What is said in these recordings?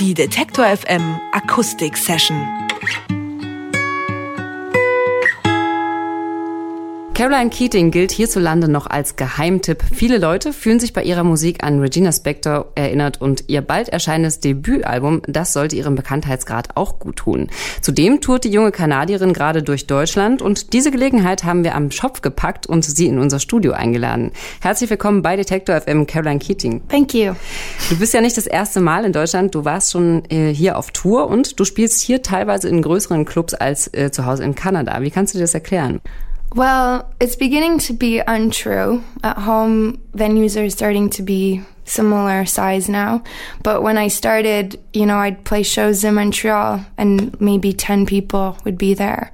Die Detektor FM Akustik Session. Caroline Keating gilt hierzulande noch als Geheimtipp. Viele Leute fühlen sich bei ihrer Musik an Regina Spektor erinnert und ihr bald erscheinendes Debütalbum, das sollte ihrem Bekanntheitsgrad auch gut tun. Zudem tourt die junge Kanadierin gerade durch Deutschland und diese Gelegenheit haben wir am Schopf gepackt und sie in unser Studio eingeladen. Herzlich willkommen bei Detektor FM, Caroline Keating. Thank you. Du bist ja nicht das erste Mal in Deutschland, du warst schon äh, hier auf Tour und du spielst hier teilweise in größeren Clubs als äh, zu Hause in Kanada. Wie kannst du dir das erklären? Well, it's beginning to be untrue. At home, venues are starting to be similar size now. But when I started, you know, I'd play shows in Montreal and maybe 10 people would be there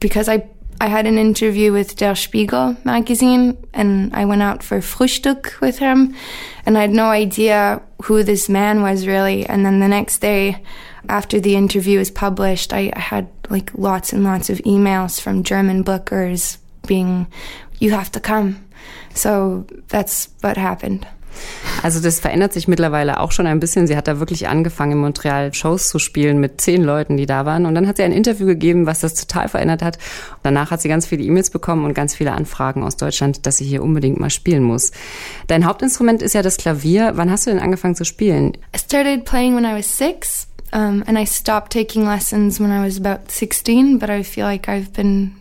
because I I had an interview with Der Spiegel magazine and I went out for Frühstück with him and I had no idea who this man was really. And then the next day, after the interview was published, I had like lots and lots of emails from German bookers being, you have to come. So that's what happened. Also das verändert sich mittlerweile auch schon ein bisschen. Sie hat da wirklich angefangen, in Montreal Shows zu spielen mit zehn Leuten, die da waren. Und dann hat sie ein Interview gegeben, was das total verändert hat. Danach hat sie ganz viele E-Mails bekommen und ganz viele Anfragen aus Deutschland, dass sie hier unbedingt mal spielen muss. Dein Hauptinstrument ist ja das Klavier. Wann hast du denn angefangen zu spielen? I started playing when I was six. Um, and I stopped taking lessons when I was about 16, but I feel like I've been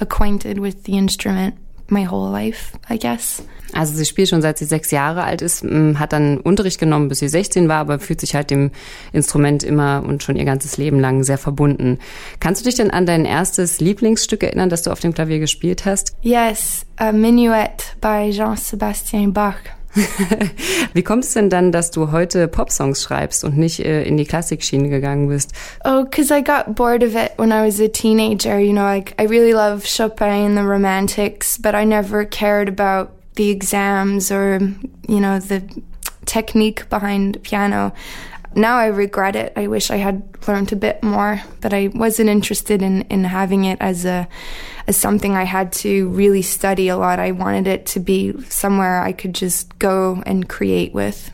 acquainted with the instrument my whole life, I guess. Also sie spielt schon seit sie sechs Jahre alt ist, hat dann Unterricht genommen, bis sie 16 war, aber fühlt sich halt dem Instrument immer und schon ihr ganzes Leben lang sehr verbunden. Kannst du dich denn an dein erstes Lieblingsstück erinnern, das du auf dem Klavier gespielt hast? Yes, a Minuet by Jean-Sébastien Bach. Wie kommt es denn dann, dass du heute Popsongs schreibst und nicht äh, in die Klassikschiene gegangen bist? Oh, because I got bored of it when I was a teenager. You know, like I really love Chopin and the Romantics, but I never cared about the exams or you know the technique behind piano. Now I regret it. I wish I had learned a bit more, but I wasn't interested in in having it as a as something I had to really study a lot. I wanted it to be somewhere I could just go and create with.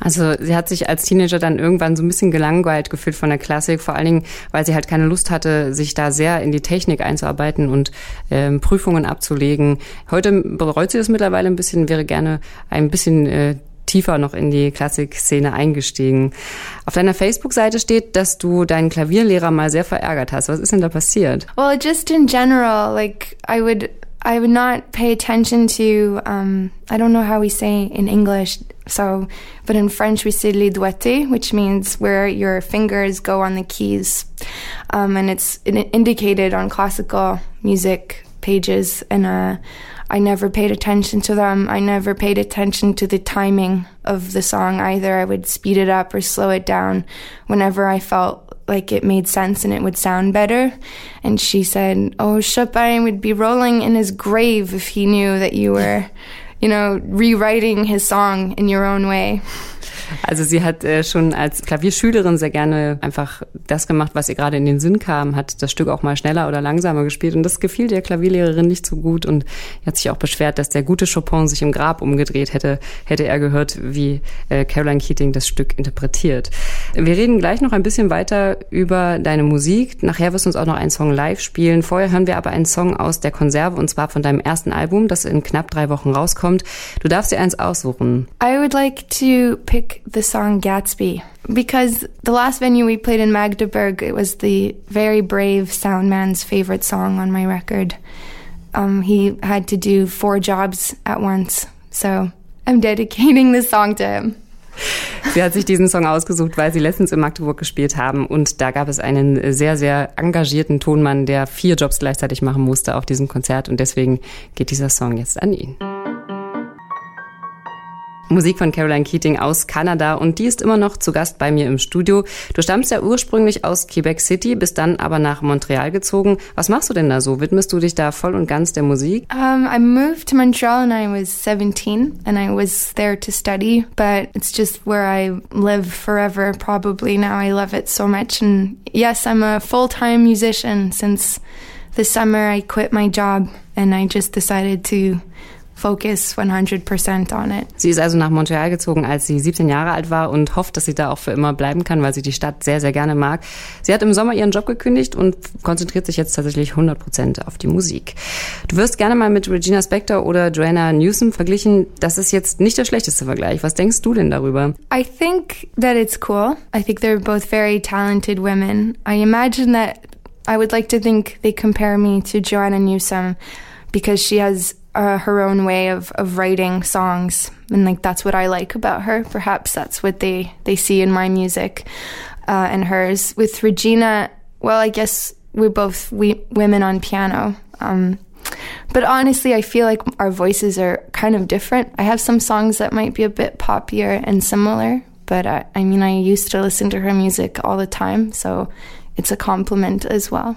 Also sie hat sich als Teenager dann irgendwann so ein bisschen gelangweilt gefühlt von der Klassik, vor allen Dingen, weil sie halt keine Lust hatte, sich da sehr in die Technik einzuarbeiten und ähm, Prüfungen abzulegen. Heute bereut sie das mittlerweile ein bisschen, wäre gerne ein bisschen äh, tiefer noch in die Klassikszene eingestiegen. Auf deiner Facebook-Seite steht, dass du deinen Klavierlehrer mal sehr verärgert hast. Was ist denn da passiert? Well, just in general, like I would I would not pay attention to um, I don't know how we say in English. So, but in French we say les doigtés, which means where your fingers go on the keys, um, and it's indicated on classical music pages. And uh, I never paid attention to them. I never paid attention to the timing of the song either. I would speed it up or slow it down whenever I felt like it made sense and it would sound better. And she said, Oh, Chopin would be rolling in his grave if he knew that you were, you know, rewriting his song in your own way. Also sie hat äh, schon als Klavierschülerin sehr gerne einfach das gemacht, was ihr gerade in den Sinn kam, hat das Stück auch mal schneller oder langsamer gespielt und das gefiel der Klavierlehrerin nicht so gut und hat sich auch beschwert, dass der gute Chopin sich im Grab umgedreht hätte, hätte er gehört, wie äh, Caroline Keating das Stück interpretiert. Wir reden gleich noch ein bisschen weiter über deine Musik. Nachher wirst du uns auch noch einen Song live spielen. Vorher hören wir aber einen Song aus der Konserve und zwar von deinem ersten Album, das in knapp drei Wochen rauskommt. Du darfst dir eins aussuchen. I would like to pick the song Gatsby because the last venue we played in Magdeburg, it was the very brave sound man's favorite song on my record. Um, he had to do four jobs at once, so I'm dedicating this song to him. Sie hat sich diesen Song ausgesucht, weil sie letztens in Magdeburg gespielt haben und da gab es einen sehr, sehr engagierten Tonmann, der vier Jobs gleichzeitig machen musste auf diesem Konzert und deswegen geht dieser Song jetzt an ihn. Musik von Caroline Keating aus Kanada und die ist immer noch zu Gast bei mir im Studio. Du stammst ja ursprünglich aus Quebec City, bist dann aber nach Montreal gezogen. Was machst du denn da so? Widmest du dich da voll und ganz der Musik? Um, I moved to Montreal when I was 17 and I was there to study, but it's just where I live forever probably now. I love it so much and yes, I'm a full-time musician since the summer I quit my job and I just decided to focus 100% on it. Sie ist also nach Montreal gezogen, als sie 17 Jahre alt war und hofft, dass sie da auch für immer bleiben kann, weil sie die Stadt sehr, sehr gerne mag. Sie hat im Sommer ihren Job gekündigt und konzentriert sich jetzt tatsächlich 100% auf die Musik. Du wirst gerne mal mit Regina Spektor oder Joanna Newsom verglichen. Das ist jetzt nicht der schlechteste Vergleich. Was denkst du denn darüber? I think that it's cool. I think they're both very talented women. I imagine that I would like to think they compare me to Joanna Newsom because she has uh, her own way of, of writing songs and like that's what I like about her. Perhaps that's what they they see in my music uh, and hers. With Regina, well, I guess we're both we, women on piano. Um, but honestly, I feel like our voices are kind of different. I have some songs that might be a bit poppier and similar, but I, I mean, I used to listen to her music all the time, so it's a compliment as well.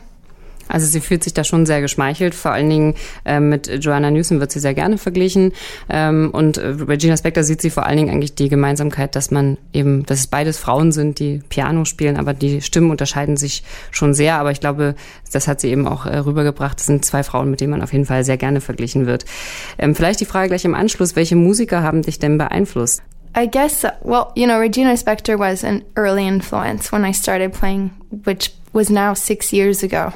Also sie fühlt sich da schon sehr geschmeichelt. Vor allen Dingen äh, mit Joanna Newsom wird sie sehr gerne verglichen. Ähm, und äh, Regina Spektor sieht sie vor allen Dingen eigentlich die Gemeinsamkeit, dass man eben, dass es beides Frauen sind, die Piano spielen, aber die Stimmen unterscheiden sich schon sehr. Aber ich glaube, das hat sie eben auch äh, rübergebracht. Das sind zwei Frauen, mit denen man auf jeden Fall sehr gerne verglichen wird. Ähm, vielleicht die Frage gleich im Anschluss, welche Musiker haben dich denn beeinflusst? I guess, well, you know, Regina Spektor was an early influence when I started playing, which was now six years ago.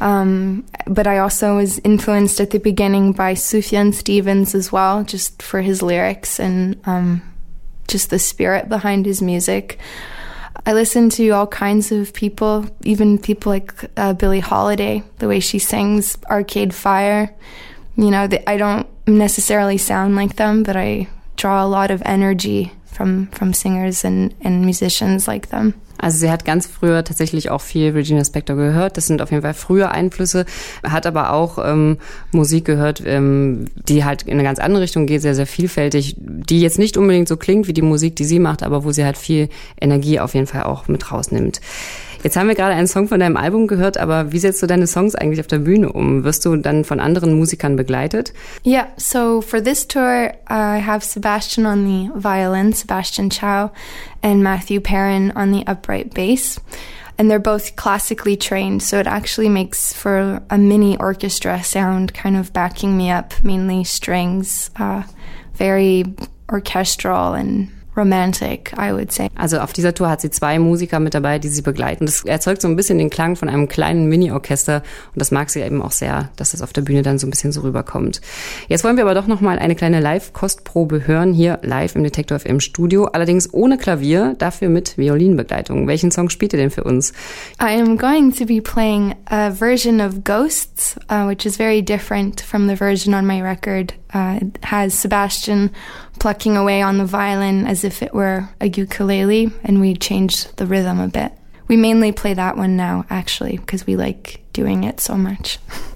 Um, but I also was influenced at the beginning by Sufjan Stevens as well, just for his lyrics and um, just the spirit behind his music. I listen to all kinds of people, even people like uh, Billie Holiday, the way she sings Arcade Fire. You know, the, I don't necessarily sound like them, but I draw a lot of energy from, from singers and, and musicians like them. Also sie hat ganz früher tatsächlich auch viel Regina Spektor gehört. Das sind auf jeden Fall frühe Einflüsse. Hat aber auch ähm, Musik gehört, ähm, die halt in eine ganz andere Richtung geht, sehr, sehr vielfältig, die jetzt nicht unbedingt so klingt wie die Musik, die sie macht, aber wo sie halt viel Energie auf jeden Fall auch mit rausnimmt. Jetzt haben wir gerade einen Song von deinem Album gehört, aber wie setzt du deine Songs eigentlich auf der Bühne um? Wirst du dann von anderen Musikern begleitet? Yeah, so for this tour, I have Sebastian on the violin, Sebastian Chow, and Matthew Perrin on the upright bass. And they're both classically trained, so it actually makes for a mini orchestra sound, kind of backing me up, mainly strings, uh, very orchestral and romantic, I would say. Also auf dieser Tour hat sie zwei Musiker mit dabei, die sie begleiten. Das erzeugt so ein bisschen den Klang von einem kleinen Mini-Orchester und das mag sie eben auch sehr, dass das auf der Bühne dann so ein bisschen so rüberkommt. Jetzt wollen wir aber doch noch mal eine kleine Live-Kostprobe hören, hier live im Detektor FM Studio, allerdings ohne Klavier, dafür mit Violinbegleitung. Welchen Song spielt ihr denn für uns? I am going to be playing a version of Ghosts, uh, which is very different from the version on my record. Uh, has Sebastian plucking away on the violin as if it were a ukulele, and we changed the rhythm a bit. We mainly play that one now, actually, because we like doing it so much.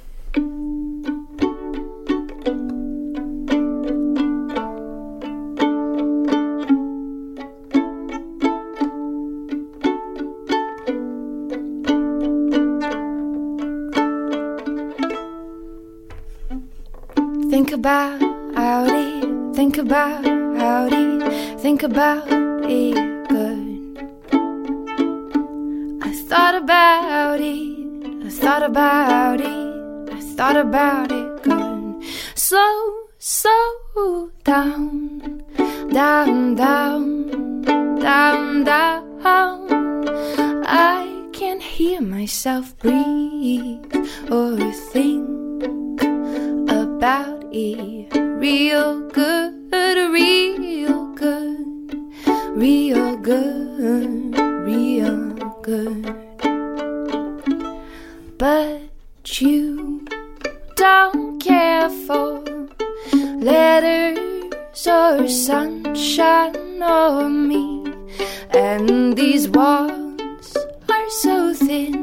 Think about howdy, think about howdy, think about it good. I thought about it, I thought about it, I thought about it good. Slow, slow down, down, down, down, down. I can't hear myself breathe or think about real good, real good, real good, real good. But you don't care for letters or sunshine or me, and these walls are so thin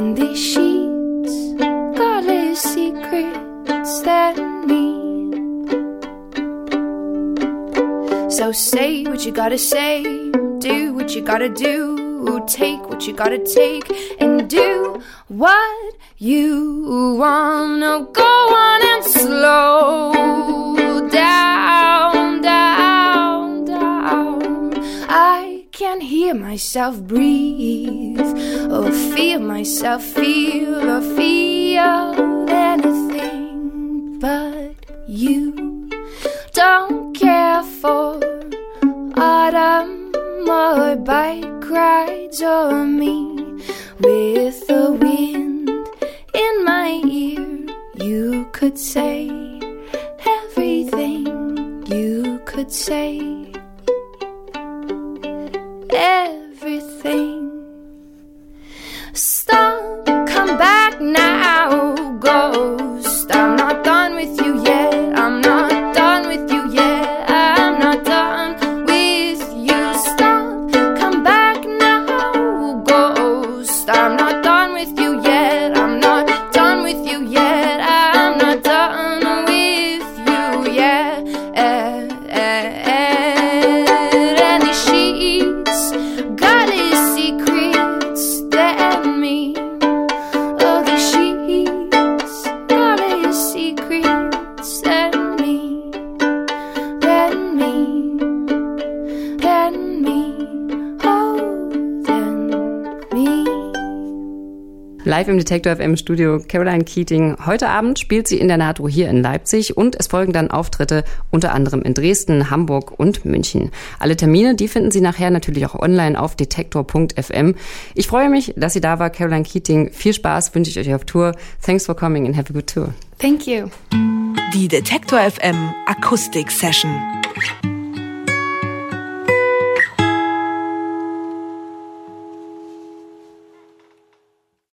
And these sheets got his secrets that need. So say what you gotta say, do what you gotta do, take what you gotta take, and do what you wanna go on and slow. Myself breathe, oh, or feel myself feel, or feel anything but you. Don't care for autumn or bike rides or me with the wind in my ear. You could say everything you could say. Live im Detektor FM Studio Caroline Keating. Heute Abend spielt sie in der NATO hier in Leipzig und es folgen dann Auftritte unter anderem in Dresden, Hamburg und München. Alle Termine, die finden Sie nachher natürlich auch online auf detektor.fm. Ich freue mich, dass sie da war, Caroline Keating. Viel Spaß wünsche ich euch auf Tour. Thanks for coming and have a good tour. Thank you. Die Detektor FM Akustik Session.